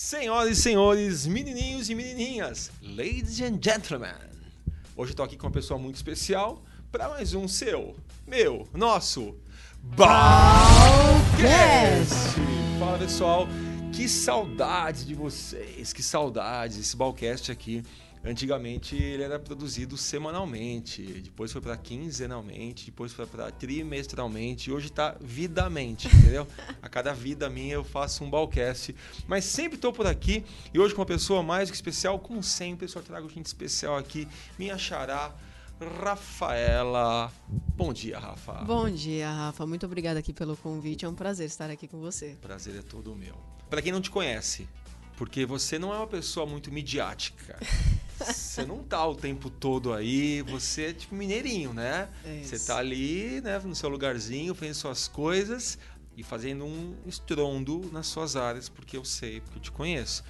Senhoras e senhores, menininhos e menininhas, ladies and gentlemen, hoje eu tô aqui com uma pessoa muito especial para mais um seu, meu, nosso Balcast! Fala pessoal, que saudades de vocês, que saudades, esse Balcast aqui Antigamente ele era produzido semanalmente, depois foi para quinzenalmente, depois foi para trimestralmente e hoje está vidamente, entendeu? A cada vida minha eu faço um balcast, mas sempre estou por aqui e hoje com uma pessoa mais que especial, como sempre, só trago gente especial aqui, minha xará, Rafaela. Bom dia, Rafa. Bom dia, Rafa. Muito obrigada aqui pelo convite. É um prazer estar aqui com você. Prazer é todo meu. Para quem não te conhece, porque você não é uma pessoa muito midiática. Você não tá o tempo todo aí, você é tipo mineirinho, né? Você tá ali, né, no seu lugarzinho, fazendo suas coisas e fazendo um estrondo nas suas áreas, porque eu sei, porque eu te conheço.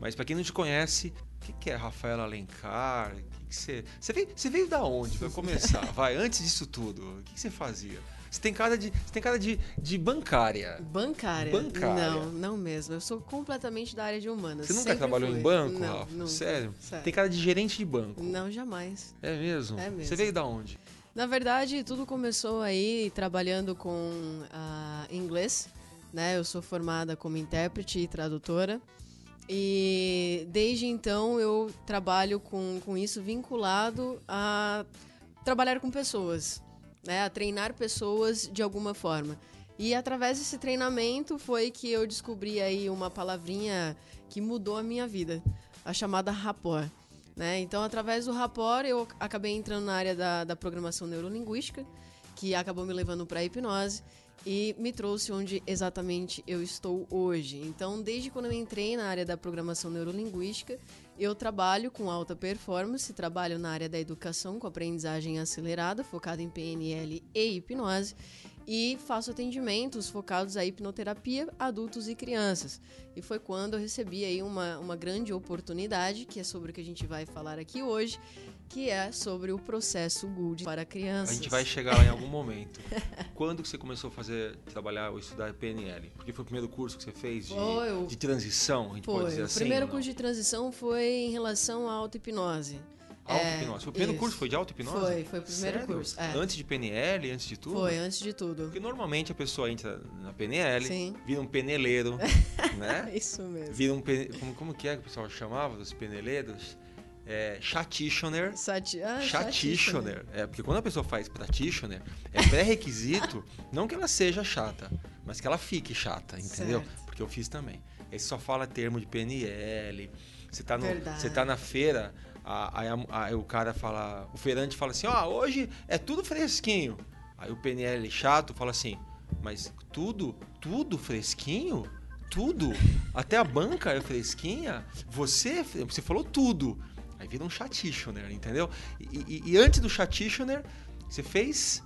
Mas para quem não te conhece, o que, que é Rafaela Alencar? Que que você, você, veio, você veio da onde? Vai começar, vai, antes disso tudo, o que, que você fazia? Você tem cara de, você tem cara de, de bancária. Bancária? Bancária. Não, não mesmo. Eu sou completamente da área de humanas. Você nunca Sempre trabalhou fui. em banco, não, Rafa? Nunca. Sério? Sério? Tem cara de gerente de banco. Não, jamais. É mesmo? É mesmo. Você veio da onde? Na verdade, tudo começou aí trabalhando com uh, inglês. Né? Eu sou formada como intérprete e tradutora. E desde então eu trabalho com, com isso vinculado a trabalhar com pessoas né, a treinar pessoas de alguma forma. E através desse treinamento foi que eu descobri aí uma palavrinha que mudou a minha vida, a chamada rapport. Né? Então, através do rapport, eu acabei entrando na área da, da programação neurolinguística, que acabou me levando para a hipnose e me trouxe onde exatamente eu estou hoje. Então, desde quando eu entrei na área da programação neurolinguística, eu trabalho com alta performance, trabalho na área da educação com aprendizagem acelerada, focada em PNL e hipnose, e faço atendimentos focados à hipnoterapia, adultos e crianças. E foi quando eu recebi aí uma, uma grande oportunidade, que é sobre o que a gente vai falar aqui hoje, que é sobre o processo Good para crianças. A gente vai chegar lá em algum momento. Quando que você começou a fazer, trabalhar ou estudar PNL? Porque foi o primeiro curso que você fez de, foi, de transição, a gente foi. pode dizer assim? O primeiro curso de transição foi em relação à auto-hipnose. Auto-hipnose. É, o primeiro isso. curso foi de auto-hipnose? Foi, foi o primeiro Sério? curso. É. Antes de PNL, antes de tudo? Foi, antes de tudo. Porque normalmente a pessoa entra na PNL, Sim. vira um peneleiro, né? Isso mesmo. Vira um como, como que é que o pessoal chamava dos peneleiros? É, chatitioner. Sati ah, chatitioner. É, porque quando a pessoa faz practitioner, é pré-requisito não que ela seja chata, mas que ela fique chata, entendeu? Certo. Porque eu fiz também. Aí só fala termo de PNL. Você tá, no, você tá na feira, aí o cara fala, o feirante fala assim, ó, oh, hoje é tudo fresquinho. Aí o PNL chato fala assim, mas tudo, tudo fresquinho? Tudo? Até a banca é fresquinha? Você, você falou tudo. Aí vira um chatitioner, entendeu? E, e, e antes do chatitioner, você fez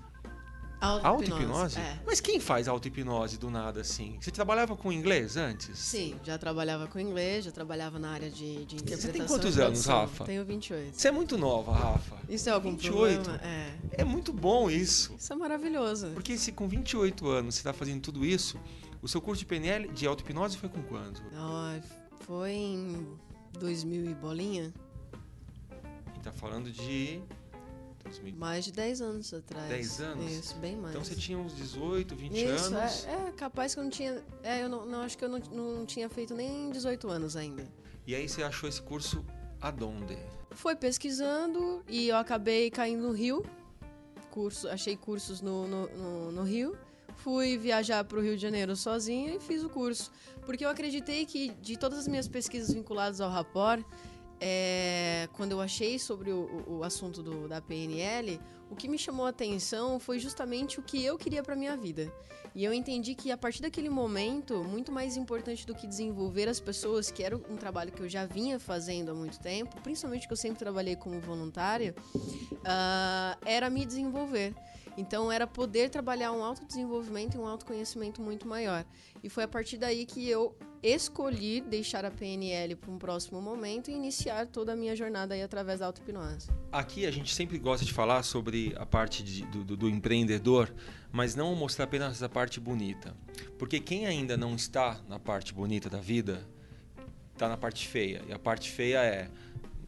Auto-hipnose? É. Mas quem faz auto-hipnose do nada assim? Você trabalhava com inglês antes? Sim, já trabalhava com inglês, já trabalhava na área de, de interpretação. Você tem quantos anos, Rafa? Tenho 28. Você é muito nova, Rafa. Isso é algum 28? problema? É. É muito bom isso. Isso é maravilhoso. Porque se com 28 anos você está fazendo tudo isso, o seu curso de PNL, de auto-hipnose foi com quando? Foi em 2000 e bolinha tá falando de. 2000... Mais de 10 anos atrás. 10 anos? Isso, bem mais. Então você tinha uns 18, 20 Isso, anos? É, é, capaz que eu não tinha. É, eu não, não acho que eu não, não tinha feito nem 18 anos ainda. E aí você achou esse curso aonde? Foi pesquisando e eu acabei caindo no Rio. Curso, achei cursos no, no, no, no Rio. Fui viajar para o Rio de Janeiro sozinha e fiz o curso. Porque eu acreditei que de todas as minhas pesquisas vinculadas ao rapport, é, quando eu achei sobre o, o assunto do, da PNL, o que me chamou a atenção foi justamente o que eu queria para minha vida. E eu entendi que a partir daquele momento, muito mais importante do que desenvolver as pessoas, que era um trabalho que eu já vinha fazendo há muito tempo, principalmente que eu sempre trabalhei como voluntária, uh, era me desenvolver. Então era poder trabalhar um autodesenvolvimento e um autoconhecimento muito maior. E foi a partir daí que eu escolhi deixar a PNL para um próximo momento e iniciar toda a minha jornada aí através da auto-hipnose. Aqui a gente sempre gosta de falar sobre a parte de, do, do, empreendedor, mas não mostrar apenas a parte bonita. Porque quem ainda não está na parte bonita da vida, tá na parte feia. E a parte feia é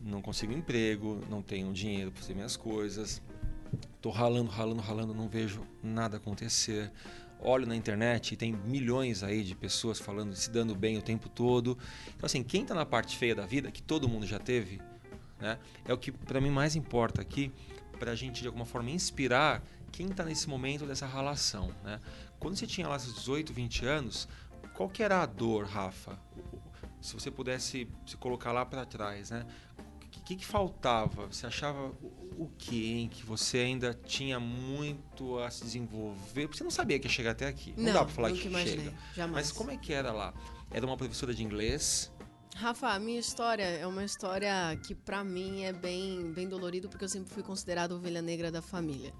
não consigo emprego, não tenho dinheiro para fazer minhas coisas, tô ralando, ralando, ralando, não vejo nada acontecer. Olho na internet e tem milhões aí de pessoas falando, se dando bem o tempo todo. Então assim, quem está na parte feia da vida, que todo mundo já teve, né, é o que para mim mais importa aqui, para a gente de alguma forma inspirar quem está nesse momento dessa relação, né? Quando você tinha lá seus 18, 20 anos, qual que era a dor, Rafa? Se você pudesse se colocar lá para trás, né? O que, que, faltava? Você achava o, o que, em que você ainda tinha muito a se desenvolver? Porque você não sabia que ia chegar até aqui. Não, não dá para falar que imaginei, chega. Jamais. Mas como é que era lá? Era uma professora de inglês? Rafa, a minha história é uma história que para mim é bem, bem dolorido porque eu sempre fui considerada ovelha negra da família.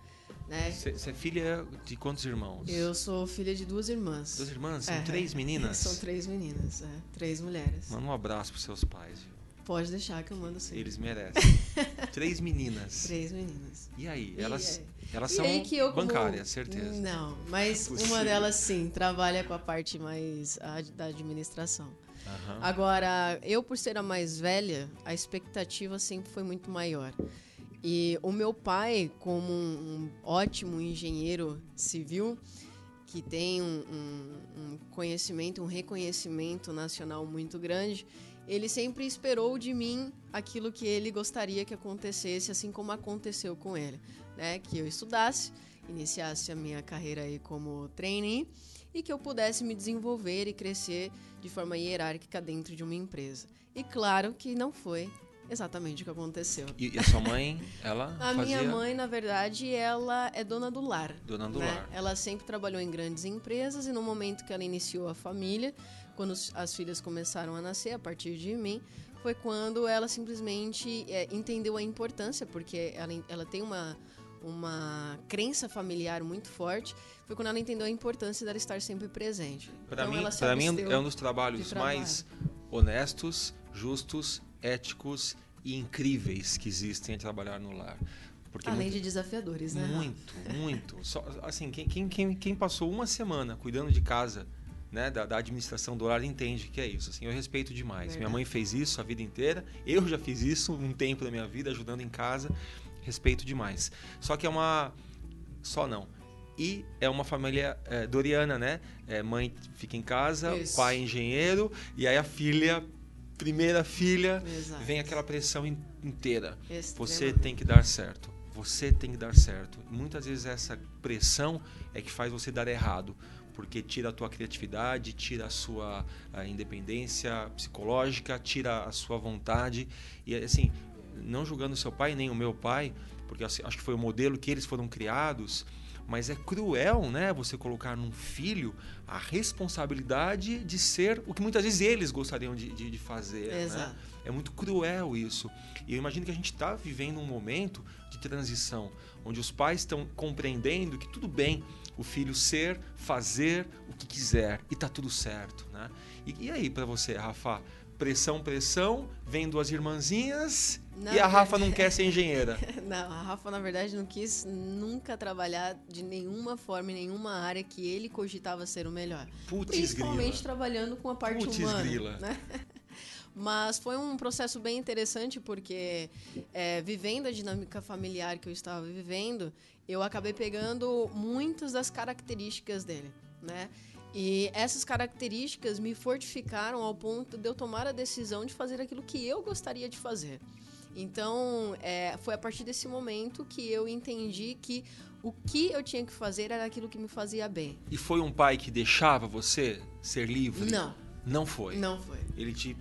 Você né? é filha de quantos irmãos? Eu sou filha de duas irmãs. Duas irmãs? São é, três meninas? São três meninas, é, três mulheres. Manda um abraço pros seus pais. Viu? Pode deixar que eu mando sim. Eles merecem. três meninas. Três meninas. E aí? Elas, e aí? elas são aí eu, bancárias, certeza. Não, mas uma delas sim, trabalha com a parte mais a, da administração. Uhum. Agora, eu por ser a mais velha, a expectativa sempre foi muito maior. E o meu pai, como um, um ótimo engenheiro civil, que tem um, um, um, conhecimento, um reconhecimento nacional muito grande, ele sempre esperou de mim aquilo que ele gostaria que acontecesse, assim como aconteceu com ele, né? Que eu estudasse, iniciasse a minha carreira aí como trainee e que eu pudesse me desenvolver e crescer de forma hierárquica dentro de uma empresa. E claro que não foi exatamente o que aconteceu. E, a sua mãe, ela A fazia... minha mãe, na verdade, ela é dona do lar. Dona do né? lar. Ela sempre trabalhou em grandes empresas e no momento que ela iniciou a família, quando as filhas começaram a nascer a partir de mim, foi quando ela simplesmente é, entendeu a importância, porque ela, ela tem uma, uma crença familiar muito forte, foi quando ela entendeu a importância dela estar sempre presente. Para então, mim, para mim é um dos trabalhos mais honestos, justos éticos e incríveis que existem a trabalhar no lar. Porque Além muito, de desafiadores, né? Muito, muito. Só, assim, quem, quem, quem passou uma semana cuidando de casa, né, da, da, administração do lar, entende que é isso. Assim, eu respeito demais. Verdade. Minha mãe fez isso a vida inteira. Eu já fiz isso um tempo da minha vida, ajudando em casa. Respeito demais. Só que é uma... Só não. E é uma família é, doriana, né? É, mãe fica em casa, isso. pai engenheiro, e aí a filha primeira filha, Exato. vem aquela pressão inteira. Você tem que dar certo. Você tem que dar certo. muitas vezes essa pressão é que faz você dar errado, porque tira a tua criatividade, tira a sua a independência psicológica, tira a sua vontade. E assim, não julgando seu pai nem o meu pai, porque acho que foi o modelo que eles foram criados, mas é cruel, né, você colocar num filho a responsabilidade de ser o que muitas vezes eles gostariam de, de, de fazer. Né? Né? É muito cruel isso. E eu imagino que a gente está vivendo um momento de transição, onde os pais estão compreendendo que tudo bem o filho ser, fazer o que quiser e tá tudo certo, né? E, e aí para você, Rafa? pressão, pressão, vem duas irmãzinhas não, e a Rafa não quer ser engenheira. Não, a Rafa, na verdade, não quis nunca trabalhar de nenhuma forma, em nenhuma área que ele cogitava ser o melhor. Putz Principalmente grila. trabalhando com a parte Puts humana. Grila. Né? Mas foi um processo bem interessante porque, é, vivendo a dinâmica familiar que eu estava vivendo, eu acabei pegando muitas das características dele, né? E essas características me fortificaram ao ponto de eu tomar a decisão de fazer aquilo que eu gostaria de fazer. Então, é, foi a partir desse momento que eu entendi que o que eu tinha que fazer era aquilo que me fazia bem. E foi um pai que deixava você ser livre? Não. Não foi? Não foi. Ele te.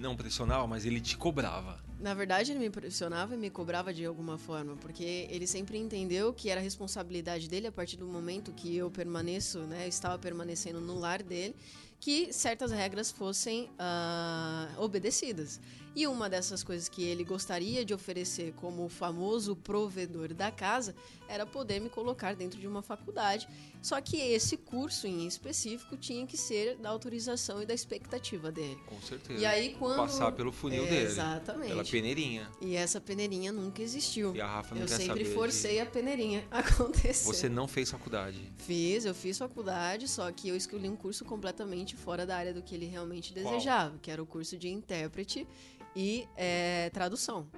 Não pressionava, mas ele te cobrava. Na verdade, ele me pressionava e me cobrava de alguma forma, porque ele sempre entendeu que era responsabilidade dele a partir do momento que eu permaneço, né, estava permanecendo no lar dele, que certas regras fossem uh, obedecidas. E uma dessas coisas que ele gostaria de oferecer como o famoso provedor da casa era poder me colocar dentro de uma faculdade só que esse curso em específico tinha que ser da autorização e da expectativa dele. Com certeza. E aí quando passar pelo funil é, dele. Exatamente. Pela peneirinha. E essa peneirinha nunca existiu. E a Rafa não Eu quer sempre saber forcei de... a peneirinha acontecer. Você não fez faculdade? Fiz, eu fiz faculdade, só que eu escolhi um curso completamente fora da área do que ele realmente desejava, que era o curso de intérprete e é, tradução.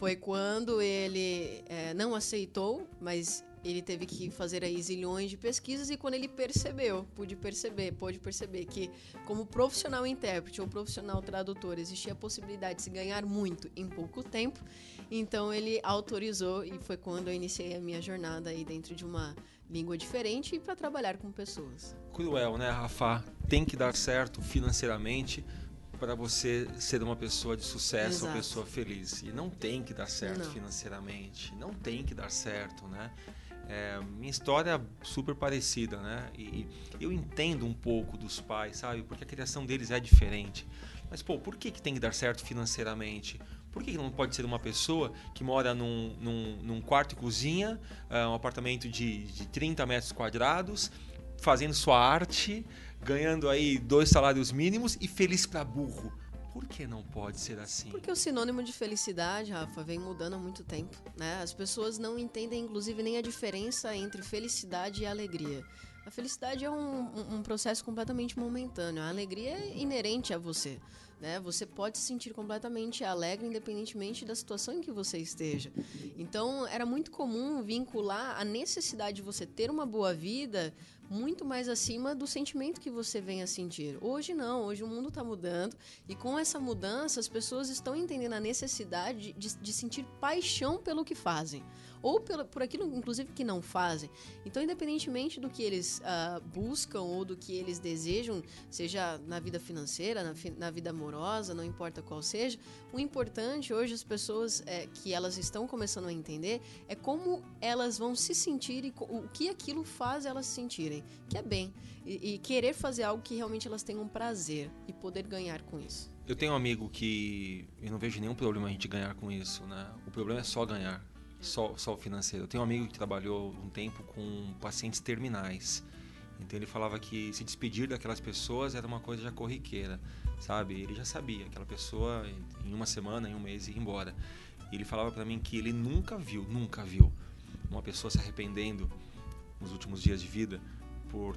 Foi quando ele é, não aceitou, mas ele teve que fazer aí zilhões de pesquisas e quando ele percebeu, pude perceber, pôde perceber que como profissional intérprete ou profissional tradutor existia a possibilidade de se ganhar muito em pouco tempo, então ele autorizou e foi quando eu iniciei a minha jornada aí dentro de uma língua diferente e para trabalhar com pessoas. Cruel, né, Rafa? Tem que dar certo financeiramente para você ser uma pessoa de sucesso, Exato. uma pessoa feliz. E não tem que dar certo não. financeiramente, não tem que dar certo, né? É, minha história é super parecida, né? E, eu entendo um pouco dos pais, sabe? Porque a criação deles é diferente. Mas, pô, por que, que tem que dar certo financeiramente? Por que, que não pode ser uma pessoa que mora num, num, num quarto e cozinha, uh, um apartamento de, de 30 metros quadrados, fazendo sua arte, ganhando aí dois salários mínimos e feliz para burro? Por que não pode ser assim? Porque o sinônimo de felicidade, Rafa, vem mudando há muito tempo. Né? As pessoas não entendem, inclusive, nem a diferença entre felicidade e alegria. A felicidade é um, um processo completamente momentâneo. A alegria é inerente a você. Né? Você pode se sentir completamente alegre independentemente da situação em que você esteja. Então, era muito comum vincular a necessidade de você ter uma boa vida muito mais acima do sentimento que você vem a sentir. Hoje não, hoje o mundo está mudando e com essa mudança as pessoas estão entendendo a necessidade de, de sentir paixão pelo que fazem ou pelo, por aquilo, inclusive, que não fazem. Então, independentemente do que eles uh, buscam ou do que eles desejam, seja na vida financeira, na, na, vida amorosa, não importa qual seja, o importante hoje as pessoas é, que elas estão começando a entender é como elas vão se sentir e o que aquilo faz elas se sentirem, que é bem. E, e querer fazer algo que realmente elas tenham prazer e poder ganhar com isso. Eu tenho um amigo que eu não vejo nenhum problema a gente ganhar com isso, né? O problema é só ganhar só, só o financeiro. Eu tenho um amigo que trabalhou um tempo com pacientes terminais. Então ele falava que se despedir daquelas pessoas era uma coisa já corriqueira, sabe? Ele já sabia, aquela pessoa em uma semana, em um mês ia embora. E ele falava para mim que ele nunca viu, nunca viu uma pessoa se arrependendo nos últimos dias de vida por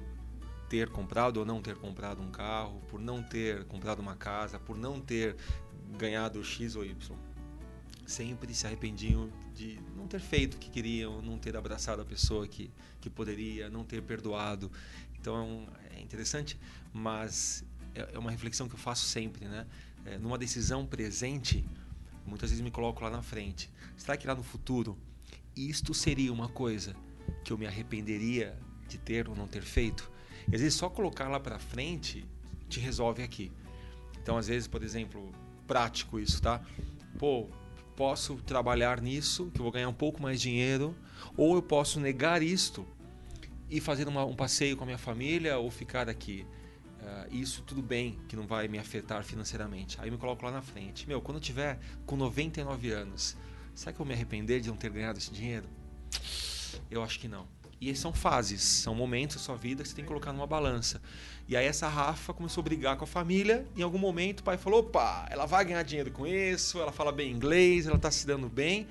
ter comprado ou não ter comprado um carro, por não ter comprado uma casa, por não ter ganhado X ou Y sempre se arrependiam de não ter feito o que queriam, não ter abraçado a pessoa que, que poderia, não ter perdoado. Então é interessante, mas é, é uma reflexão que eu faço sempre, né? É, numa decisão presente, muitas vezes me coloco lá na frente. Será que lá no futuro isto seria uma coisa que eu me arrependeria de ter ou não ter feito? E às vezes só colocar lá para frente te resolve aqui. Então às vezes, por exemplo, prático isso, tá? Pô, posso trabalhar nisso, que eu vou ganhar um pouco mais de dinheiro, ou eu posso negar isto e fazer uma, um passeio com a minha família ou ficar aqui. Uh, isso tudo bem que não vai me afetar financeiramente. Aí eu me coloco lá na frente. Meu, quando eu tiver com 99 anos, será que eu vou me arrepender de não ter ganhado esse dinheiro? Eu acho que não. E são fases, são momentos da sua vida que você tem que colocar numa balança. E aí essa Rafa começou a brigar com a família. Em algum momento o pai falou: opa, ela vai ganhar dinheiro com isso, ela fala bem inglês, ela está se dando bem.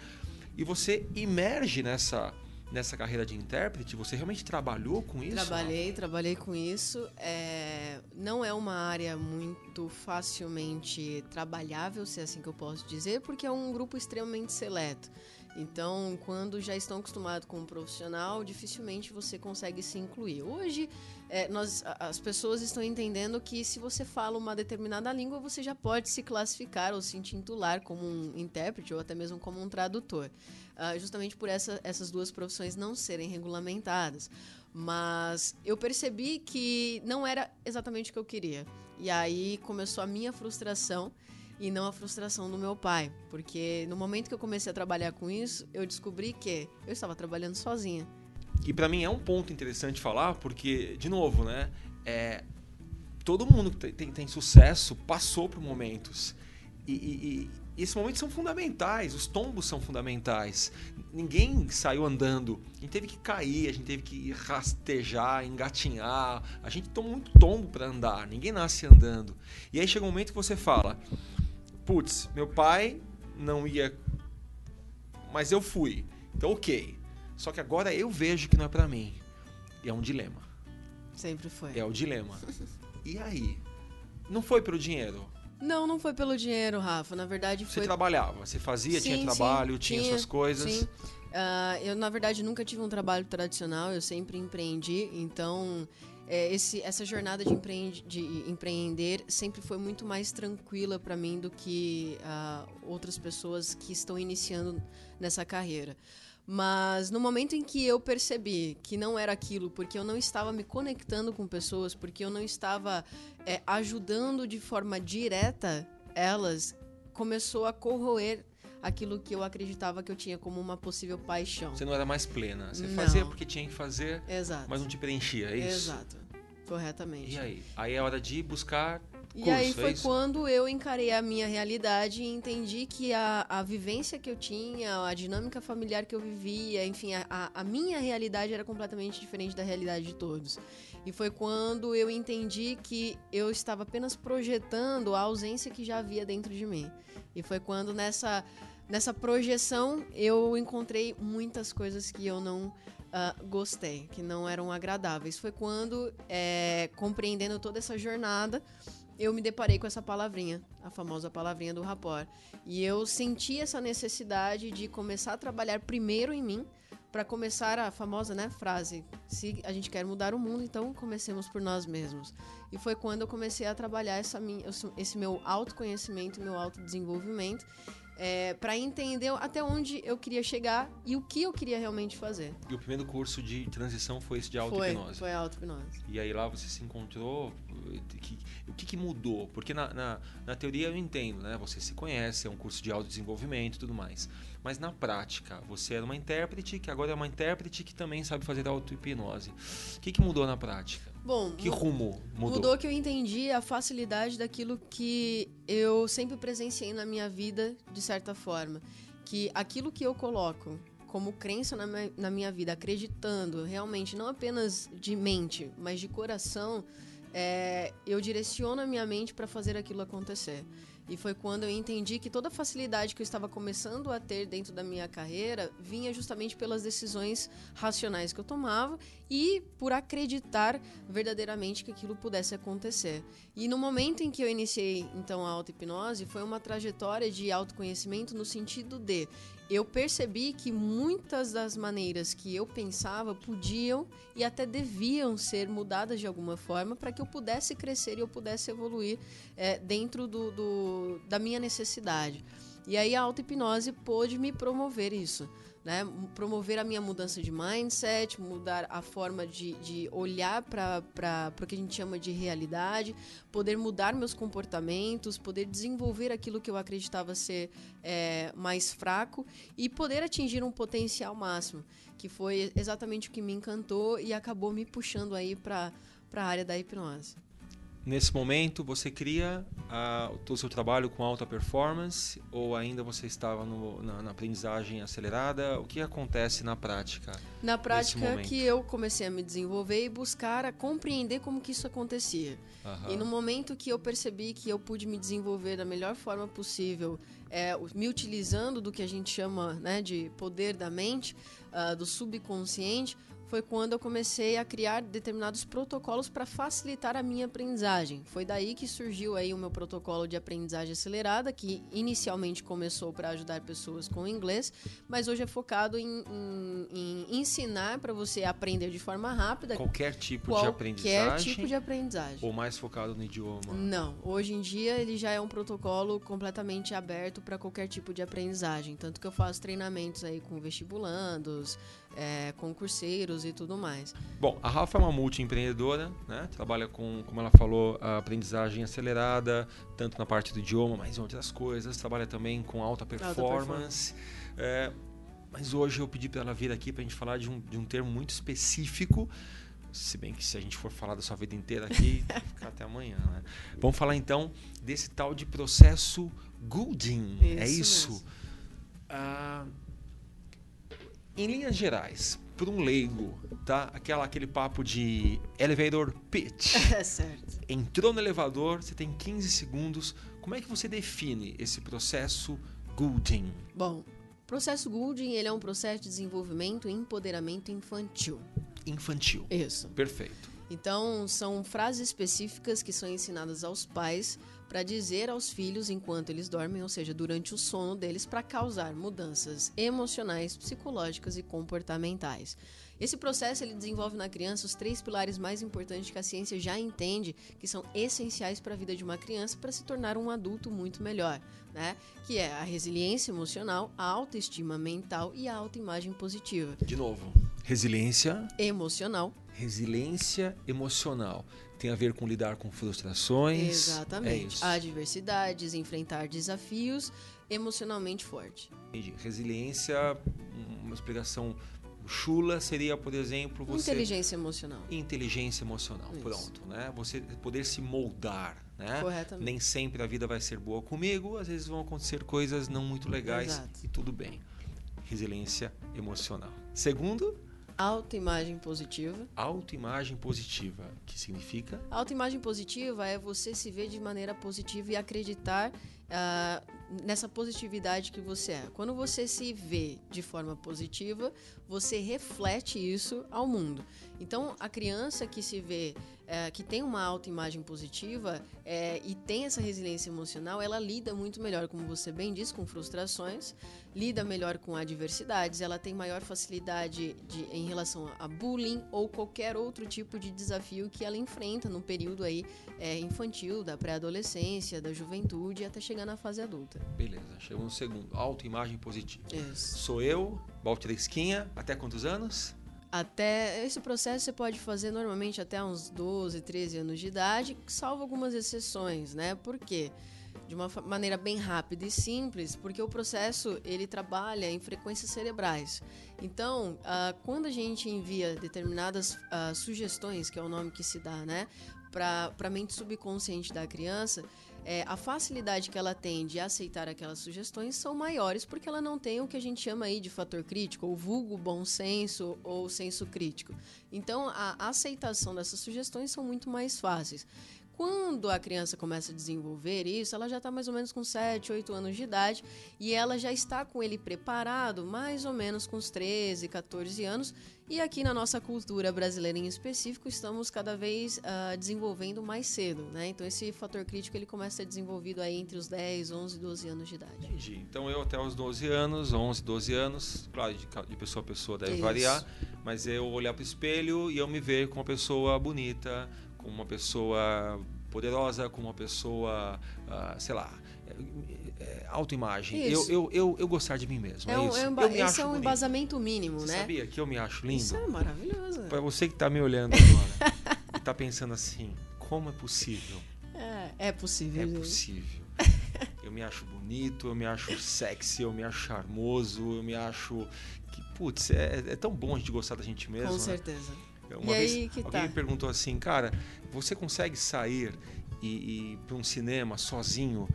E você emerge nessa, nessa carreira de intérprete? Você realmente trabalhou com isso? Trabalhei, trabalhei com isso. É, não é uma área muito facilmente trabalhável, se é assim que eu posso dizer, porque é um grupo extremamente seleto. Então, quando já estão acostumados com um profissional, dificilmente você consegue se incluir. Hoje, é, nós, as pessoas estão entendendo que se você fala uma determinada língua, você já pode se classificar ou se intitular como um intérprete ou até mesmo como um tradutor, uh, justamente por essa, essas duas profissões não serem regulamentadas. Mas eu percebi que não era exatamente o que eu queria. E aí começou a minha frustração e não a frustração do meu pai, porque no momento que eu comecei a trabalhar com isso, eu descobri que eu estava trabalhando sozinha. E para mim é um ponto interessante falar, porque de novo, né, é, todo mundo que tem, tem sucesso passou por momentos e, e, e esses momentos são fundamentais, os tombos são fundamentais. Ninguém saiu andando, a gente teve que cair, a gente teve que rastejar, engatinhar. A gente toma muito tombo para andar, ninguém nasce andando. E aí chega um momento que você fala: putz, meu pai não ia, mas eu fui. Então, ok. Só que agora eu vejo que não é para mim. E é um dilema. Sempre foi. É o dilema. E aí? Não foi pelo dinheiro? Não, não foi pelo dinheiro, Rafa. Na verdade, Você foi. trabalhava, você fazia, Sim, tinha trabalho, sim, tinha, tinha, suas coisas. Sim. Ah, eu, na verdade, nunca tive um trabalho tradicional, eu sempre empreendi, então é, esse, essa jornada de, empreende, de empreender sempre foi muito mais tranquila para mim do que ah, outras pessoas que estão iniciando nessa carreira. Mas no momento em que eu percebi que não era aquilo, porque eu não estava me conectando com pessoas, porque eu não estava é, ajudando de forma direta elas, começou a corroer aquilo que eu acreditava que eu tinha como uma possível paixão. Você não era mais plena. Você Não. fazia porque tinha que fazer, Exato. mas não te preenchia, é isso? Exato. Corretamente. E aí? Aí é hora de buscar E curso, aí é foi isso? quando eu encarei a minha realidade e entendi que a, a vivência que eu tinha, a dinâmica familiar que eu vivia, enfim, a, a- a minha realidade era completamente diferente da realidade de todos. E foi quando eu entendi que eu estava apenas projetando a ausência que já havia dentro de mim. E foi quando nessa, nessa projeção eu encontrei muitas coisas que eu não ah, gostei, que não eram agradáveis. Foi quando, é, compreendendo toda essa jornada, eu me deparei com essa palavrinha, a famosa palavrinha do rapor. E eu senti essa necessidade de começar a trabalhar primeiro em mim, para começar a famosa né, frase: se a gente quer mudar o mundo, então comecemos por nós mesmos. E foi quando eu comecei a trabalhar essa minha, esse meu autoconhecimento, meu autodesenvolvimento, é, para entender até onde eu queria chegar e o que eu queria realmente fazer. E o primeiro curso de transição foi esse de Foi, auto-hipnose. foi a auto-hipnose. E aí lá você se encontrou. que- o que, que mudou? Porque na, na, na teoria eu entendo, né? Você se conhece, é um curso de autodesenvolvimento e tudo mais. Mas na prática, você era uma intérprete, que agora é uma intérprete que também sabe fazer auto-hipnose. O que, que mudou na prática? Bom, Que rumo mudou? Mudou que eu entendi a facilidade daquilo que eu sempre presenciei na minha vida, de certa forma. Que aquilo que eu coloco como crença na minha, na minha vida, acreditando realmente, não apenas de mente, mas de coração, é, eu direciono a minha mente para fazer aquilo acontecer. E foi quando eu entendi que toda a facilidade que eu estava começando a ter dentro da minha carreira vinha justamente pelas decisões racionais que eu tomava e por acreditar verdadeiramente que aquilo pudesse acontecer. E no momento em que eu iniciei então a auto-hipnose, foi uma trajetória de autoconhecimento no sentido de eu percebi que muitas das maneiras que eu pensava podiam e até deviam ser mudadas de alguma forma para que eu pudesse crescer e eu pudesse evoluir é, dentro do, do- da minha necessidade. E aí a auto-hipnose pôde me promover isso. Né? Promover a minha mudança de mindset, mudar a forma de, de olhar para o que a gente chama de realidade, poder mudar meus comportamentos, poder desenvolver aquilo que eu acreditava ser é, mais fraco e poder atingir um potencial máximo, que foi exatamente o que me encantou e acabou me puxando aí para a área da hipnose. Nesse momento, você cria ah, o seu trabalho com alta performance ou ainda você estava no- na, na aprendizagem acelerada? O que acontece na prática? Na prática que eu comecei a me desenvolver e buscar a compreender como que isso acontecia. Aham. E no momento que eu percebi que eu pude me desenvolver da melhor forma possível, é, me utilizando do que a gente chama né, de poder da mente, ah, do subconsciente, foi quando eu comecei a criar determinados protocolos para facilitar a minha aprendizagem. Foi daí que surgiu aí o meu protocolo de aprendizagem acelerada, que inicialmente começou para ajudar pessoas com inglês, mas hoje é focado em, em- em ensinar para você aprender de forma rápida Qualquer tipo de qualquer aprendizagem tipo de aprendizagem. ou mais focado no idioma? Não, hoje em dia ele já é um protocolo completamente aberto para qualquer tipo de aprendizagem. Tanto que eu faço treinamentos aí com vestibulandos, é, concurseiros e tudo mais. Bom, a Rafa é uma multiempreendedora, né? Trabalha com, como ela falou, a aprendizagem acelerada, tanto na parte do idioma, mas em outras coisas. Trabalha também com alta performance. É, mas hoje eu pedi para ela vir aqui para a gente falar de um, de um termo muito específico. Se bem que se a gente for falar da sua vida inteira aqui, ficar até amanhã, né? Vamos falar então desse tal de processo Goulding. é Isso isso? mesmo. Ah, em linhas gerais, para um leigo, tá? Aquela, aquele papo de elevator pitch. É certo. Entrou no elevador, você tem 15 segundos. Como é que você define esse processo Goulding? Bom, o processo Goulding ele é um processo de desenvolvimento e empoderamento infantil. Infantil. Isso. Perfeito. Então, são frases específicas que são ensinadas aos pais para dizer aos filhos enquanto eles dormem, ou seja, durante o sono deles, para causar mudanças emocionais, psicológicas e comportamentais. Esse processo ele desenvolve na criança os três pilares mais importantes que a ciência já entende que são essenciais para a vida de uma criança para se tornar um adulto muito melhor, né? Que é a resiliência emocional, a autoestima mental e a autoimagem positiva. De novo, resiliência emocional, resiliência emocional tem a ver com lidar com frustrações. Exatamente. É Adversidades, enfrentar desafios emocionalmente forte. Entendi. Resiliência, uma explicação chula seria, por exemplo, você inteligência emocional. Inteligência emocional, Isso. pronto, né? Você poder se moldar, né? Corretamente. Nem sempre a vida vai ser boa comigo, às vezes vão acontecer coisas não muito legais Exato. e tudo bem. Resiliência emocional. Segundo, Autoimagem positiva. Autoimagem positiva, que significa? Autoimagem positiva é você se ver de maneira positiva e acreditar uh, nessa positividade que você é. Quando você se vê de forma positiva, você reflete isso ao mundo. Então, a criança que se vê, é, que tem uma autoimagem positiva é, e tem essa resiliência emocional, ela lida muito melhor, como você bem disse, com frustrações, lida melhor com adversidades, ela tem maior facilidade de, em relação a bullying ou qualquer outro tipo de desafio que ela enfrenta no período aí é, infantil, da pré-adolescência, da juventude, até chegar na fase adulta. Beleza, chegou no segundo. Autoimagem positiva. Isso. Sou eu, Baltresquinha, até quantos anos? Até esse processo você pode fazer normalmente até uns 12, 13 anos de idade, salvo algumas exceções, né? Por quê? De uma maneira bem rápida e simples, porque o processo ele trabalha em frequências cerebrais. Então, uh, quando a gente envia determinadas uh, sugestões, que é o nome que se dá, né, para a mente subconsciente da criança, é, a facilidade que ela tem de aceitar aquelas sugestões são maiores porque ela não tem o que a gente chama aí de fator crítico, ou vulgo bom senso ou senso crítico. Então, a aceitação dessas sugestões são muito mais fáceis. Quando a criança começa a desenvolver isso, ela já está mais ou menos com 7, 8 anos de idade e ela já está com ele preparado mais ou menos com os 13, 14 anos. E aqui na nossa cultura brasileira em específico, estamos cada vez uh, desenvolvendo mais cedo, né? Então esse fator crítico ele começa a ser desenvolvido aí entre os 10, 11, 12 anos de idade. Entendi. Então eu até os 12 anos, 11, 12 anos, claro, de, de pessoa a pessoa deve isso. variar, mas eu olhar para o espelho e eu me ver como uma pessoa bonita, como uma pessoa poderosa, como uma pessoa, uh, sei lá, autoimagem. Eu, eu, eu, eu gostar de mim mesmo. É, é isso. É um, eu me esse é um bonito. embasamento mínimo, Você né? Sabia que eu me acho lindo? Isso é maravilhoso. Para você que está me olhando agora e está pensando assim, como é possível? É, é possível. É gente. possível. eu me acho bonito, eu me acho sexy, eu me acho charmoso, eu me acho que, putz, é, é tão bom a gente gostar da gente mesmo. Com né? certeza. Uma e vez aí, alguém tá? me perguntou assim, cara, você consegue sair e, e para um cinema sozinho?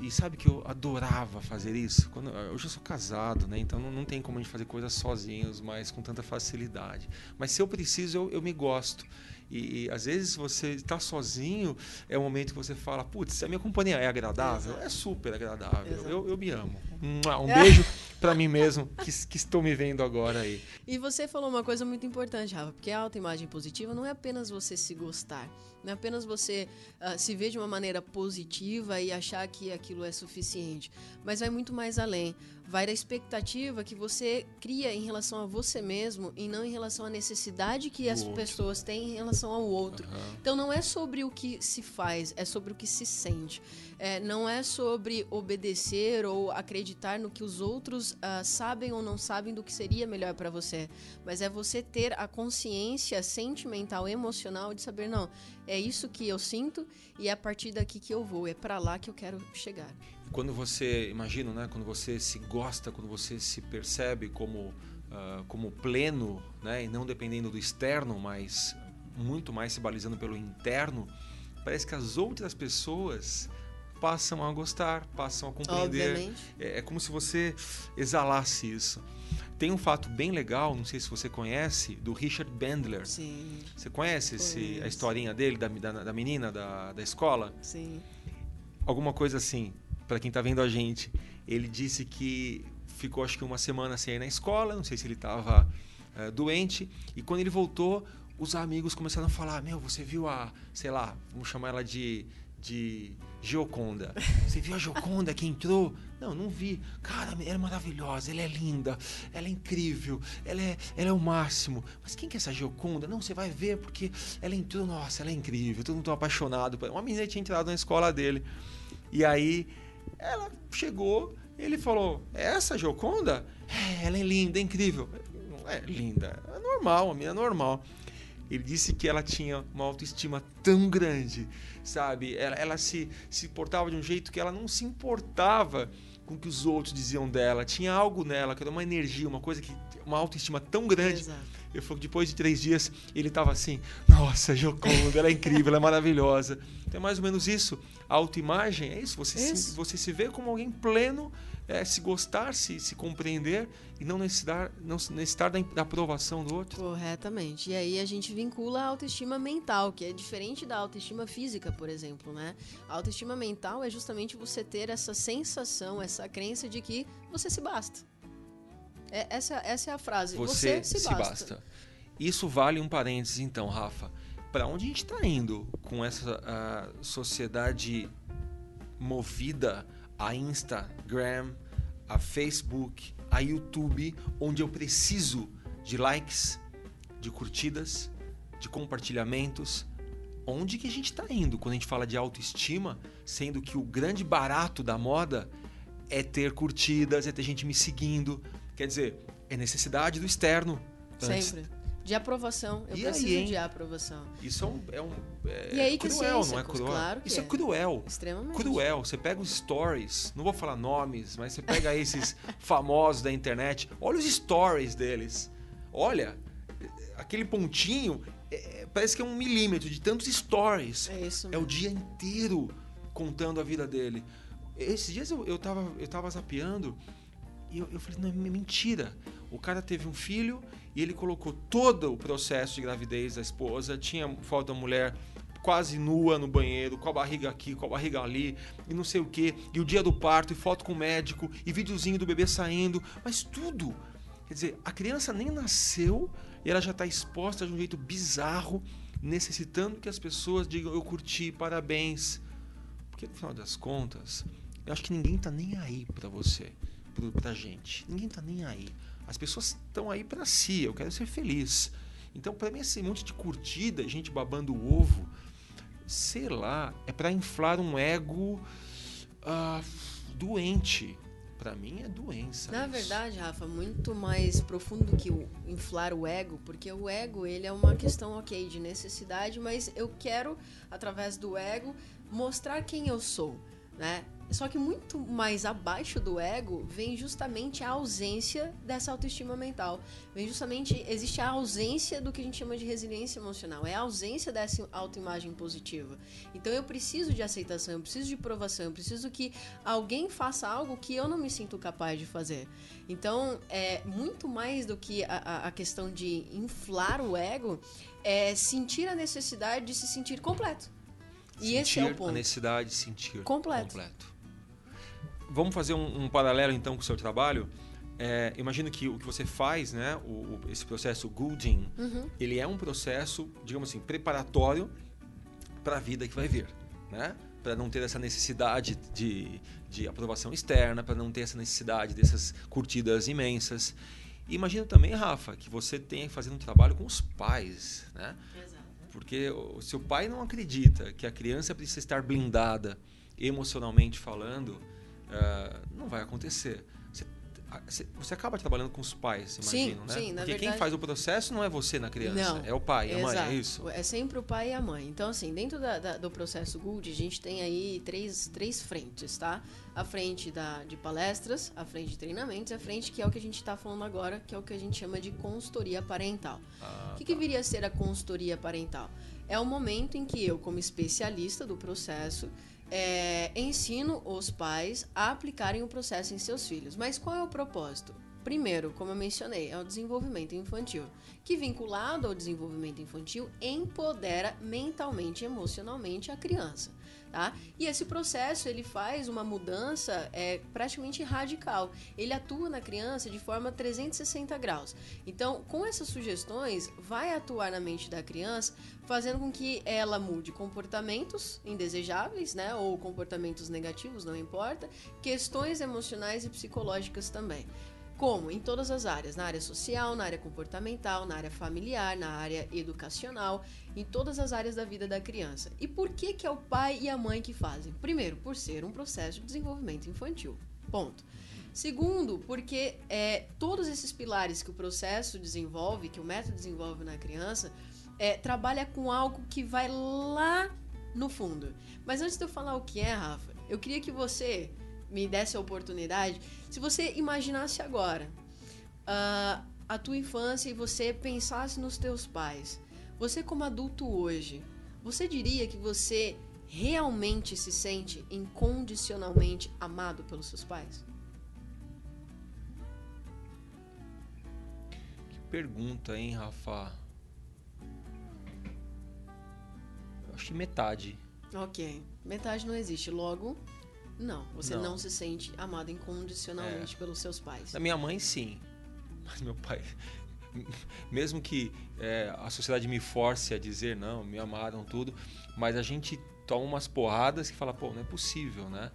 E sabe que eu adorava fazer isso? Quando, hoje eu sou casado, né? Então não, não tem como a gente fazer coisas sozinhos, mas com tanta facilidade. Mas se eu preciso, eu, eu me gosto. E, e, às vezes você está sozinho, é o momento que você fala, putz, a minha companhia é agradável, Exato. é super agradável, eu, eu me amo. Um beijo para mim mesmo, que, que, estou me vendo agora aí. E você falou uma coisa muito importante, Rafa, porque a autoimagem positiva não é apenas você se gostar, não é apenas você uh, se ver de uma maneira positiva e achar que aquilo é suficiente, mas vai muito mais além. Vai da expectativa que você cria em relação a você mesmo e não em relação à necessidade que as pessoas têm em relação ao outro. Uhum. Então não é sobre o que se faz, é sobre o que se sente. É, não é sobre obedecer ou acreditar no que os outros uh, sabem ou não sabem do que seria melhor para você, mas é você ter a consciência sentimental, emocional de saber não, é isso que eu sinto e é a partir daqui que eu vou, é para lá que eu quero chegar. Quando você, imagina, né, quando você se gosta, quando você se percebe como, uh, como pleno, né, e não dependendo do externo, mas muito mais se balizando pelo interno, parece que as outras pessoas passam a gostar, passam a compreender. É, é, como se você exalasse isso. Tem um fato bem legal, não sei se você conhece, do Richard Bandler. Sim. Você conhece esse, a historinha dele, da, da, da menina da, da escola? Sim. Alguma coisa assim, para quem está vendo a gente. Ele disse que ficou acho que uma semana sem ir na escola, não sei se ele estava é, doente, e quando ele voltou, os amigos começaram a falar: Meu, você viu a, sei lá, vamos chamar ela de, de Gioconda. Você viu a Gioconda que entrou? Não, não vi. Cara, ela é maravilhosa, ela é linda, ela é incrível, ela é, ela é o máximo. Mas quem que é essa Gioconda? Não, você vai ver porque ela entrou, nossa, ela é incrível, todo mundo tá apaixonado. Uma menina tinha entrado na escola dele. E aí ela chegou, ele falou: é Essa Gioconda? É, ela é linda, é incrível. É linda, é normal, uma menina normal. Ele disse que ela tinha uma autoestima tão grande, sabe? Ela, ela se, se portava de um jeito que ela não se importava com o que os outros diziam dela. Tinha algo nela, que era uma energia, uma coisa que. uma autoestima tão grande. Exato. Eu falei que depois de três dias ele estava assim: Nossa, Joconda, ela é incrível, ela é maravilhosa. Então é mais ou menos isso. A autoimagem é isso. Você, Isso. Se, você se vê como alguém pleno, é, se gostar, se, se compreender e não necessitar, não necessitar da, da aprovação do outro. Corretamente. E aí a gente vincula a autoestima mental, que é diferente da autoestima física, por exemplo, né? A autoestima mental é justamente você ter essa sensação, essa crença de que você se basta. É- essa, essa é a frase. Você, Você, se, basta. Isso vale um parênteses, então, Rafa. Para onde a gente está indo com essa sociedade movida a Instagram, a Facebook, a YouTube, onde eu preciso de likes, de curtidas, de compartilhamentos? Onde que a gente está indo quando a gente fala de autoestima, sendo que o grande barato da moda é ter curtidas, é ter gente me seguindo. Quer dizer, é necessidade do externo. antes. Sempre. De aprovação. Eu E preciso aí, de aprovação. Isso é um, é um é E aí que cruel, não é cruel? claro Isso é. é. cruel. Extremamente. Cruel. Você pega os stories, não vou falar nomes, mas você pega esses famosos da internet, olha os stories deles. Olha, aquele pontinho, é, parece que é um milímetro de tantos stories. É isso É mesmo. o dia inteiro contando a vida dele. Esses dias eu, eu, tava, eu tava zapeando e eu, eu falei, não, é mentira. O cara teve um filho e ele colocou todo o processo de gravidez da esposa, tinha foto da mulher quase nua no banheiro, com a barriga aqui, com a barriga ali, e não sei o que, e o dia do parto, e foto com o médico, e videozinho do bebê saindo, mas tudo. Quer dizer, a criança nem nasceu e ela já está exposta de um jeito bizarro, necessitando que as pessoas digam eu curti, parabéns. Porque no final das contas, eu acho que ninguém tá nem aí pra você, pro- pra gente. Ninguém tá nem aí. As pessoas estão aí pra si, eu quero ser feliz. Então, pra mim, esse monte de curtida, gente babando o ovo, sei lá, é pra inflar um ego ah, doente. Pra mim é doença. Na verdade, Rafa, muito mais profundo do que o inflar o ego, porque o ego ele é uma questão ok de necessidade, mas eu quero através do ego mostrar quem eu sou, né? Só que muito mais abaixo do ego vem justamente a ausência dessa autoestima mental. Vem justamente existe a ausência do que a gente chama de resiliência emocional, é a ausência dessa autoimagem positiva. Então eu preciso de aceitação, eu preciso de provação, eu preciso que alguém faça algo que eu não me sinto capaz de fazer. Então, é muito mais do que a, a- questão de inflar o ego, é sentir a necessidade de se sentir completo. E esse é o Sentir a ponto. necessidade de sentir Completo. Vamos fazer um, um paralelo então com o seu trabalho. É, imagino que o que você faz, né, o, o- esse processo Gooding, Uhum. ele é um processo, digamos assim, preparatório para a vida que vai vir, né? Para não ter essa necessidade de, de aprovação externa, para não ter essa necessidade dessas curtidas imensas. E imagino também, Rafa, que você tenha fazendo um trabalho com os pais, né? Exato. Porque o seu pai não acredita que a criança precisa estar blindada emocionalmente falando, ah, não vai acontecer. Você, você- acaba trabalhando com os pais, Sim, imagino, né? sim, na Porque quem verdade- faz o processo não é você na criança, Não, é o pai, a mãe, é isso? É sempre o pai e a mãe. Então, assim, dentro da- da- do processo Gould, a gente tem aí três, três frentes, tá? A frente da, de palestras, a frente de treinamentos e a frente que é o que a gente está falando agora, que é o que a gente chama de consultoria parental. Ah, O que, que viria a ser a consultoria parental? É o momento em que eu, como especialista do processo, é, ensino os pais a aplicarem o processo em seus filhos. Mas qual é o propósito? Primeiro, como eu mencionei, é o desenvolvimento infantil, que vinculado ao desenvolvimento infantil empodera mentalmente e emocionalmente a criança. Tá? E esse processo ele faz uma mudança é, praticamente radical. Ele atua na criança de forma 360 graus. Então, com essas sugestões, vai atuar na mente da criança, fazendo com que ela mude comportamentos indesejáveis, né, ou comportamentos negativos, não importa, questões emocionais e psicológicas também. Como? Em todas as áreas, na área social, na área comportamental, na área familiar, na área educacional, em todas as áreas da vida da criança. E por que que é o pai e a mãe que fazem? Primeiro, por ser um processo de desenvolvimento infantil. Ponto. Segundo, porque é, todos esses pilares que o processo desenvolve, que o método desenvolve na criança, é, trabalha com algo que vai lá no fundo. Mas antes de eu falar o que é, Rafa, eu queria que você me desse a oportunidade, se você imaginasse agora uh, a tua infância e você pensasse nos teus pais, você como adulto hoje, você diria que você realmente se sente incondicionalmente amado pelos seus pais? Que pergunta, hein, Rafa? Eu acho que metade. Ok, metade não existe. Logo, não, você não, não se sente amado incondicionalmente é. pelos seus pais. Da minha mãe, sim. Mas meu pai, mesmo que é, a sociedade me force a dizer não, me amaram tudo, mas a gente toma umas porradas que fala, pô, não é possível, né?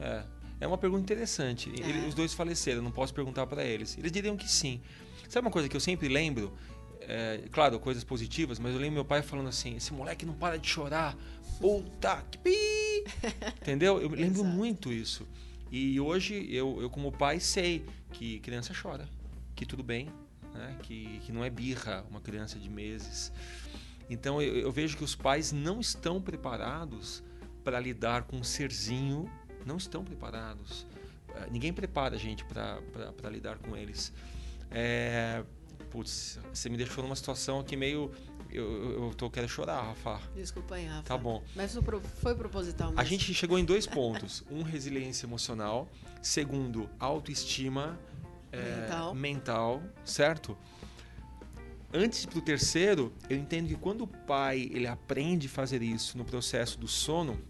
É, é uma pergunta interessante. É. Ele, os dois faleceram, não posso perguntar para eles. Eles diriam que sim. Sabe uma coisa que eu sempre lembro? É, claro, coisas positivas, mas eu lembro meu pai falando assim: esse moleque não para de chorar, puta que pi! Entendeu? Eu lembro muito isso. E hoje eu, eu, como pai, sei que criança chora, que tudo bem, né? que, que não é birra uma criança de meses. Então eu, eu vejo que os pais não estão preparados para lidar com um serzinho, não estão preparados. Eh, ninguém prepara a gente para lidar com eles. É, putz, você me deixou numa situação aqui meio. Eu, eu tô querendo chorar, Rafa. Desculpa aí, Rafa. Tá bom. Mas foi proposital mesmo. A gente chegou em dois pontos. Um, resiliência emocional. Segundo, autoestima é, mental. mental, certo? Antes pro terceiro, eu entendo que quando o pai ele aprende a fazer isso no processo do sono,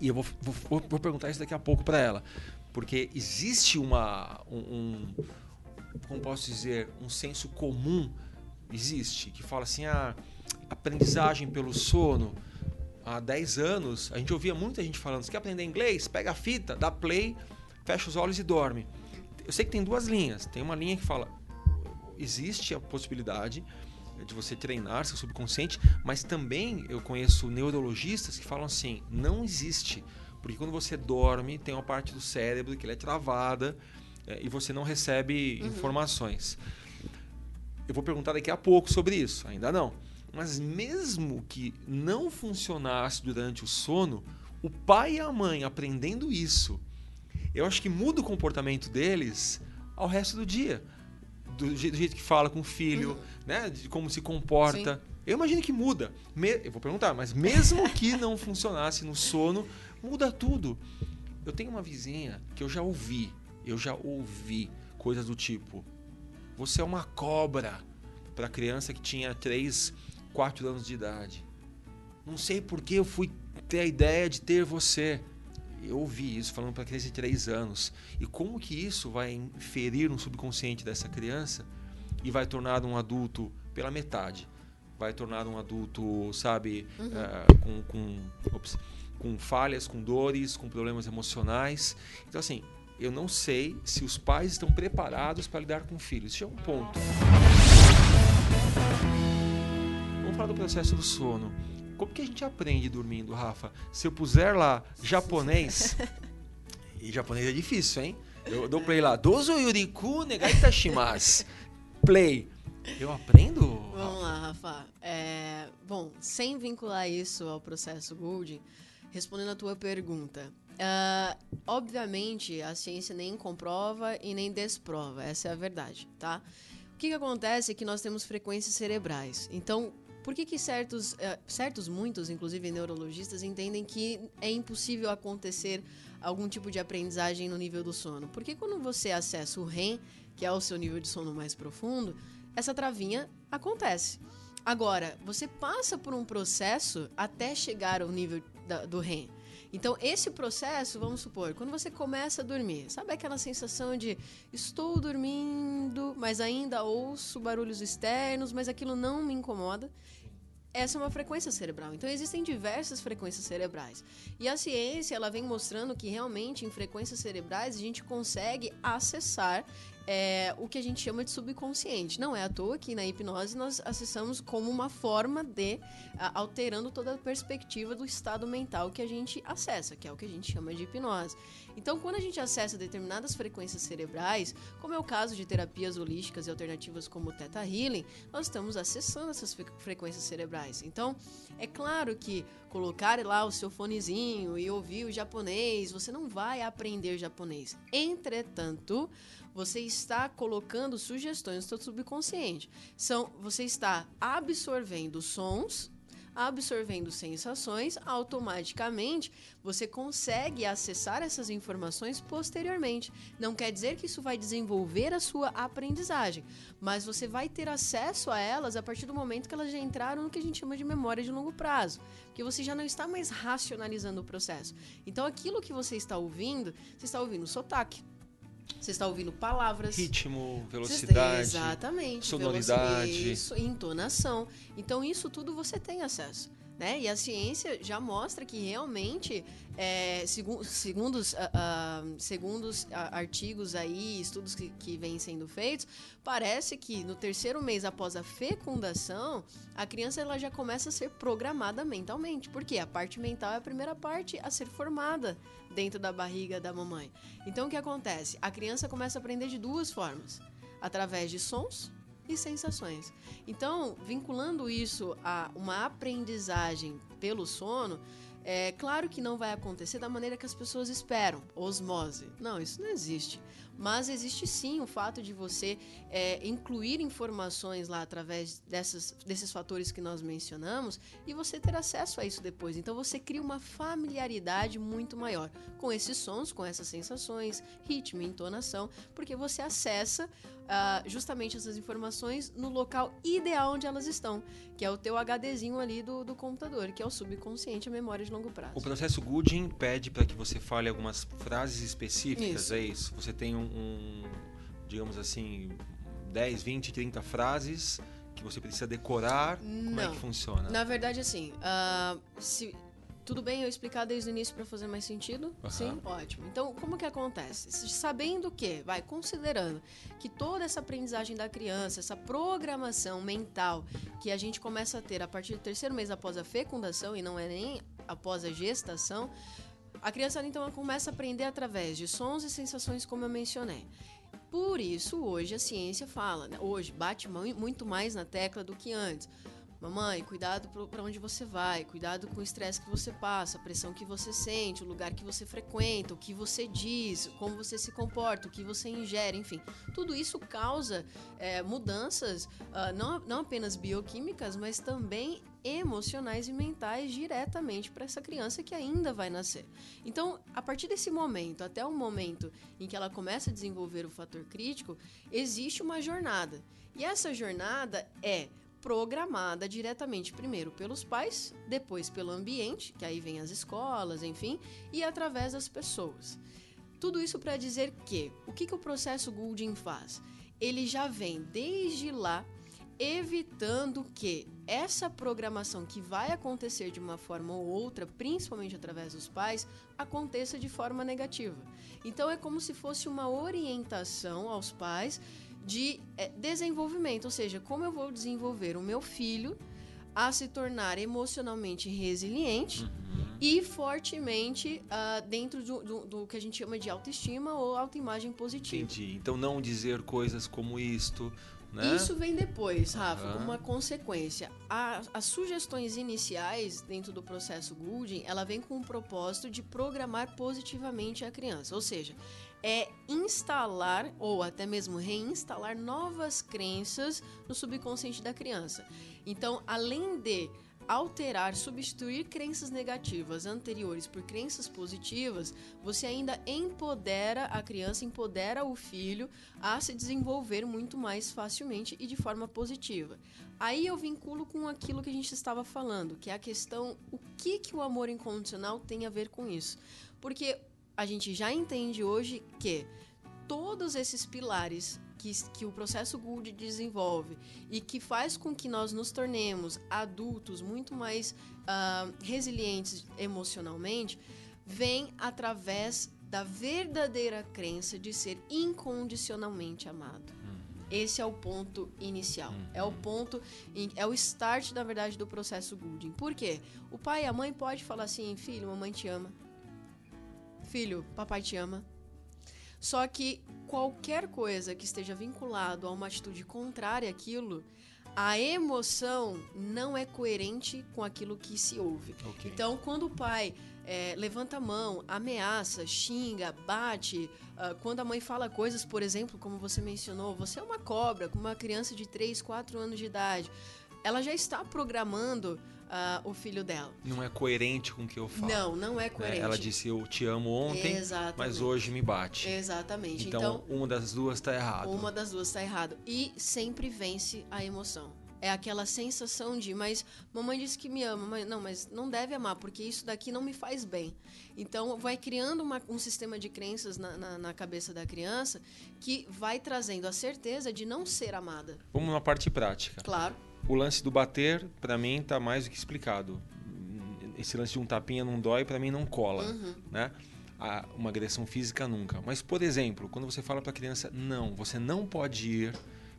e eu vou, vou, vou perguntar isso daqui a pouco para ela, porque existe uma, um, um como posso dizer, um senso comum existe, que fala assim, a ah, aprendizagem pelo sono. Há 10 anos, a gente ouvia muita gente falando, você quer aprender inglês? Pega a fita, dá play, fecha os olhos e dorme. Eu sei que tem duas linhas. Tem uma linha que fala, existe a possibilidade de você treinar seu subconsciente, mas também eu conheço neurologistas que falam assim, não existe. Porque quando você dorme, tem uma parte do cérebro que é travada, é, e você não recebe uhum. informações. Eu vou perguntar daqui a pouco sobre isso, ainda não. Mas mesmo que não funcionasse durante o sono, o pai e a mãe aprendendo isso, eu acho que muda o comportamento deles ao resto do dia. Do, jeito, que fala com o filho, uhum. né? De como se comporta. Sim. Eu imagino que muda. Me, eu vou perguntar, mas mesmo que não funcionasse no sono, muda tudo. Eu tenho uma vizinha que eu já ouvi eu já ouvi coisas do tipo: você é uma cobra para criança que tinha 3, 4 anos de idade. Não sei por que eu fui ter a ideia de ter você. Eu ouvi isso falando para criança de 3 anos. E como que isso vai inferir no subconsciente dessa criança e vai tornar um adulto pela metade? Vai tornar um adulto, sabe, uhum. uh, com, com, ops, com falhas, com dores, com problemas emocionais. Então, assim, eu não sei se os pais estão preparados para lidar com filhos. Isso é um ponto. Vamos falar do processo do sono. Como que a gente aprende dormindo, Rafa? Se eu puser lá japonês, e japonês é difícil, hein? Eu dou play lá, dozo yuriku negai tashimasu. Play. Eu aprendo? Vamos lá, Rafa. É, bom, sem vincular isso ao processo Gould, respondendo a tua pergunta, Uh, obviamente, a ciência nem comprova e nem desprova, essa é a verdade, tá? O que, que acontece é que nós temos frequências cerebrais. Então, por que, que certos, uh, certos, muitos, inclusive neurologistas, entendem que é impossível acontecer algum tipo de aprendizagem no nível do sono? Porque quando você acessa o REM, que é o seu nível de sono mais profundo, essa travinha acontece. Agora, você passa por um processo até chegar ao nível da, do REM. Então, esse processo, vamos supor, quando você começa a dormir, sabe aquela sensação de estou dormindo, mas ainda ouço barulhos externos, mas aquilo não me incomoda? essa é uma frequência cerebral. Então existem diversas frequências cerebrais. E a ciência ela vem mostrando que realmente em frequências cerebrais a gente consegue acessar é, o que a gente chama de subconsciente. Não é à toa que na hipnose nós acessamos como uma forma de a, alterando toda a perspectiva do estado mental que a gente acessa, que é o que a gente chama de hipnose. Então, quando a gente acessa determinadas frequências cerebrais, como é o caso de terapias holísticas e alternativas como o Theta Healing, nós estamos acessando essas frequências cerebrais. Então, é claro que colocar lá o seu fonezinho e ouvir o japonês, você não vai aprender japonês. Entretanto, você está colocando sugestões no seu subconsciente. São, você está absorvendo sons, absorvendo sensações, automaticamente você consegue acessar essas informações posteriormente. Não quer dizer que isso vai desenvolver a sua aprendizagem, mas você vai ter acesso a elas a partir do momento que elas já entraram no que a gente chama de memória de longo prazo, porque você já não está mais racionalizando o processo. Então aquilo que você está ouvindo, você está ouvindo sotaque, você está ouvindo palavras. Ritmo, velocidade. exatamente. Sonoridade. Isso, entonação. Então, isso tudo você tem acesso. Né? E a ciência já mostra que realmente, é, segundo, segundo, uh, uh, segundo uh, artigos aí, estudos que, que vêm sendo feitos, parece que no terceiro mês após a fecundação, a criança ela já começa a ser programada mentalmente. Porque a parte mental é a primeira parte a ser formada dentro da barriga da mamãe. Então o que acontece? A criança começa a aprender de duas formas: através de sons e sensações. Então, vinculando isso a uma aprendizagem pelo sono, é claro que não vai acontecer da maneira que as pessoas esperam, osmose. Não, isso não existe. Mas existe sim o fato de você é, incluir informações lá através dessas, desses fatores que nós mencionamos e você ter acesso a isso depois. Então você cria uma familiaridade muito maior com esses sons, com essas sensações, ritmo, entonação, porque você acessa uh, justamente essas informações no local ideal onde elas estão, que é o teu HDzinho ali do, do computador, que é o subconsciente, a memória de longo prazo. O processo Gooding pede para que você fale algumas frases específicas, isso. é isso? Você tem um, um, digamos assim, 10, 20, 30 frases que você precisa decorar? Como Não. é que funciona? Na verdade, assim, uh, se, tudo bem eu explicar desde o início para fazer mais sentido? Uhum. Sim? Ótimo. Então, como que acontece? Sabendo que, vai, considerando que toda essa aprendizagem da criança, essa programação mental que a gente começa a ter a partir do terceiro mês após a fecundação, e não é nem após a gestação, a criança então começa a aprender através de sons e sensações, como eu mencionei. Por isso, hoje a ciência fala, né? hoje bate muito mais na tecla do que antes. Mamãe, cuidado para onde você vai, cuidado com o estresse que você passa, a pressão que você sente, o lugar que você frequenta, o que você diz, como você se comporta, o que você ingere, enfim. Tudo isso causa é, mudanças uh, não, não apenas bioquímicas, mas também emocionais e mentais diretamente para essa criança que ainda vai nascer. Então, a partir desse momento até o momento em que ela começa a desenvolver o fator crítico, existe uma jornada. E essa jornada é programada diretamente primeiro pelos pais, depois pelo ambiente, que aí vem as escolas, enfim, e através das pessoas. Tudo isso para dizer que o que, que o processo Goulding faz? Ele já vem desde lá evitando que essa programação que vai acontecer de uma forma ou outra, principalmente através dos pais, aconteça de forma negativa. Então é como se fosse uma orientação aos pais de é, desenvolvimento, ou seja, como eu vou desenvolver o meu filho a se tornar emocionalmente resiliente uhum. e fortemente uh, dentro do, do, do, que a gente chama de autoestima ou autoimagem positiva. Entendi. Então não dizer coisas como isto. Né? Isso vem depois, Rafa, uhum. como uma consequência. A, as sugestões iniciais dentro do processo Goulding, ela vem com o propósito de programar positivamente a criança. Ou seja, é instalar ou até mesmo reinstalar novas crenças no subconsciente da criança. Então, além de alterar, substituir crenças negativas anteriores por crenças positivas, você ainda empodera a criança, empodera o filho a se desenvolver muito mais facilmente e de forma positiva. Aí eu vinculo com aquilo que a gente estava falando, que é a questão o que que o amor incondicional tem a ver com isso? Porque a gente já entende hoje que todos esses pilares que, que o processo Gould desenvolve e que faz com que nós nos tornemos adultos muito mais uh, resilientes emocionalmente, vem através da verdadeira crença de ser incondicionalmente amado. Uhum. Esse é o ponto inicial. Uhum. É o ponto, é o start, na verdade, do processo Goulding. Por quê? O pai e a mãe pode falar assim, filho, mamãe te ama. Filho, papai te ama. Só que qualquer coisa que esteja vinculado a uma atitude contrária àquilo, a emoção não é coerente com aquilo que se ouve. Okay. Então, quando o pai é, levanta a mão, ameaça, xinga, bate, uh, quando a mãe fala coisas, por exemplo, como você mencionou, você é uma cobra com uma criança de 3, 4 anos de idade, ela já está programando uh, o filho dela. Não é coerente com o que eu falo. Não, não é coerente. Ela disse eu te amo ontem, Exatamente. mas hoje me bate. Exatamente. Então, então uma das duas está errado. Uma das duas está errado. E sempre vence a emoção. É aquela sensação de, mas mamãe disse que me ama, mas não, mas não deve amar, porque isso daqui não me faz bem. Então, vai criando uma, um sistema de crenças na, na, na, cabeça da criança que vai trazendo a certeza de não ser amada. Vamos na parte prática. Claro o lance do bater, para mim, tá mais do que explicado. Esse lance de um tapinha não dói, para mim não cola, uhum. né? A, uma agressão física nunca. Mas, por exemplo, quando você fala para a criança, não, você não pode ir,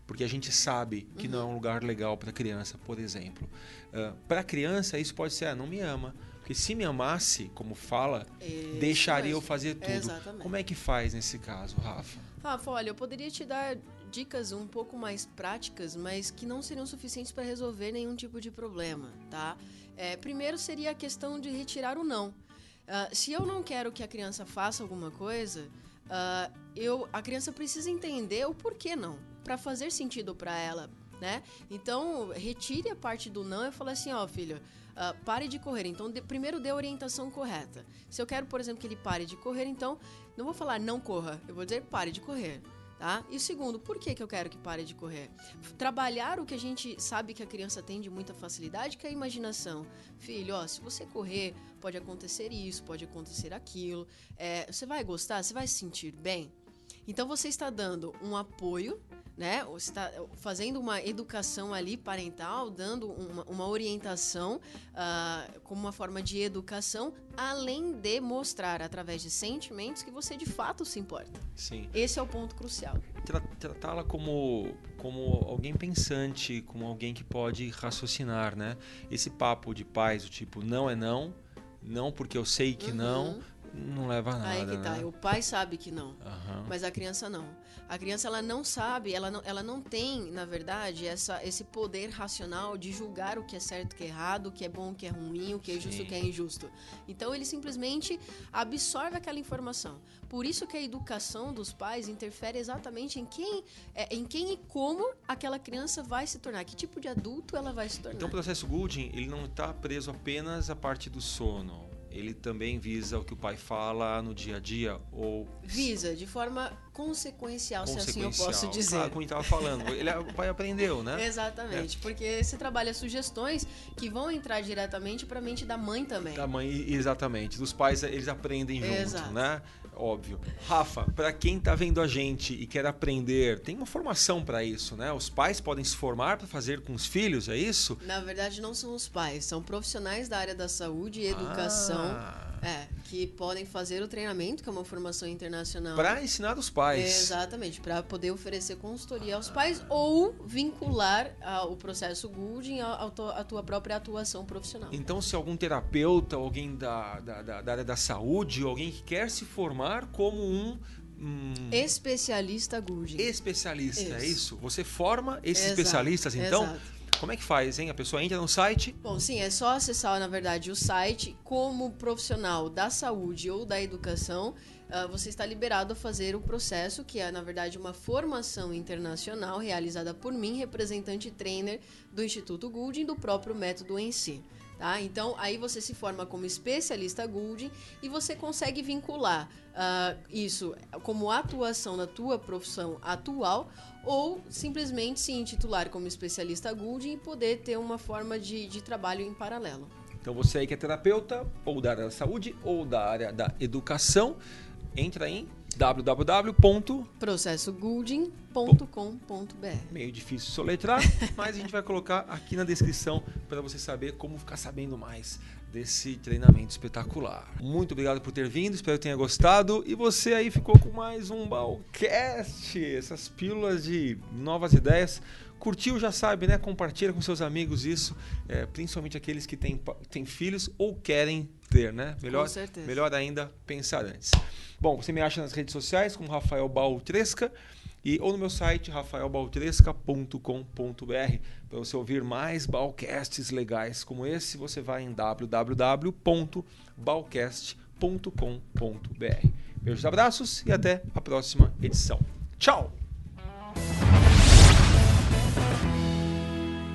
porque a gente sabe que uhum. não é um uhum. lugar legal para criança, por exemplo. Uh, para a criança, isso pode ser, ah, não me ama. Porque se me amasse, como fala, isso deixaria mesmo. eu fazer tudo. Exatamente. Como é que faz nesse caso, Rafa? Rafa, olha, eu poderia te dar dicas um pouco mais práticas, mas que não seriam suficientes para resolver nenhum tipo de problema, tá? É, primeiro seria a questão de retirar o não. Uh, se eu não quero que a criança faça alguma coisa, uh, eu, a criança precisa entender o porquê não, para fazer sentido para ela, né? Então, retire a parte do não e fale assim, ó, oh, filho, Uh, pare de correr. Então, de, primeiro dê a orientação correta. Se eu quero, por exemplo, que ele pare de correr, então não vou falar não corra, eu vou dizer pare de correr. Tá? E segundo, por que, que eu quero que pare de correr? Trabalhar o que a gente sabe que a criança tem de muita facilidade, que é a imaginação. Filho, ó, se você correr, pode acontecer isso, pode acontecer aquilo. É, você vai gostar? Você vai se sentir bem? Então você está dando um apoio né? Você está fazendo uma educação ali parental, dando uma, uma orientação uh, como uma forma de educação, além de mostrar através de sentimentos que você de fato se importa. Sim. Esse é o ponto crucial. Tratá-la como, como alguém pensante, como alguém que pode raciocinar, né? Esse papo de pais, o tipo, não é não, não porque eu sei que uhum. não, não leva a nada. Aí que tá. Né? O pai sabe que não, uhum. mas a criança não. A criança ela não sabe, ela não, ela não tem, na verdade, essa, esse poder racional de julgar o que é certo, o que é errado, o que é bom, o que é ruim, o que é justo, o que é injusto. Então ele simplesmente absorve aquela informação. Por isso que a educação dos pais interfere exatamente em quem, é, em quem e como aquela criança vai se tornar, que tipo de adulto ela vai se tornar. Então o processo Goulding ele não está preso apenas à parte do sono ele também visa o que o pai fala no dia a dia ou visa de forma consequencial, consequencial. se assim eu posso dizer. Ah, como estava falando, ele, o pai aprendeu, né? Exatamente, é. porque você trabalha sugestões que vão entrar diretamente para a mente da mãe também. Da mãe, exatamente. Dos pais eles aprendem junto, Exato. né? Óbvio. Rafa, para quem está vendo a gente e quer aprender, tem uma formação para isso, né? Os pais podem se formar para fazer com os filhos, é isso? Na verdade, não são os pais, são profissionais da área da saúde e educação. Ah. É, que podem fazer o treinamento, que é uma formação internacional. Para ensinar os pais. Exatamente, para poder oferecer consultoria aos pais ou vincular a, o processo Goulding à, tua própria atuação profissional. Então, se algum terapeuta, alguém da, da, da, da área da saúde, alguém que quer se formar como um Hum. Especialista Goulding. Especialista, é isso. é isso? Você forma esses exato, especialistas, então? Exato. Como é que faz, hein? A pessoa entra no site? Bom, sim, é só acessar, na verdade, o site. Como profissional da saúde ou da educação, uh, você está liberado a fazer o processo, que é, na verdade, uma formação internacional realizada por mim, representante trainer do Instituto Goulding, do próprio método em si. Tá? Então, aí você se forma como especialista Goulding e você consegue vincular uh, isso como atuação na tua profissão atual ou simplesmente se intitular como especialista Goulding e poder ter uma forma de, de trabalho em paralelo. Então, você aí que é terapeuta, ou da área da saúde, ou da área da educação, entra em www.processogoulding.com.br. Meio difícil soletrar, mas a gente vai colocar aqui na descrição para você saber como ficar sabendo mais desse treinamento espetacular. Muito obrigado por ter vindo, espero que tenha gostado. E você aí ficou com mais um Balcast, essas pílulas de novas ideias. Curtiu, já sabe, né? Compartilha com seus amigos isso, é, principalmente aqueles que têm, têm filhos ou querem ter, né? Melhor, melhor ainda pensar antes. Bom, você me acha nas redes sociais como Rafael Baltresca e ou no meu site rafaelbaltresca.com.br para você ouvir mais balcasts legais como esse, você vai em www.balcast.com.br. Beijos, abraços e até a próxima edição. Tchau.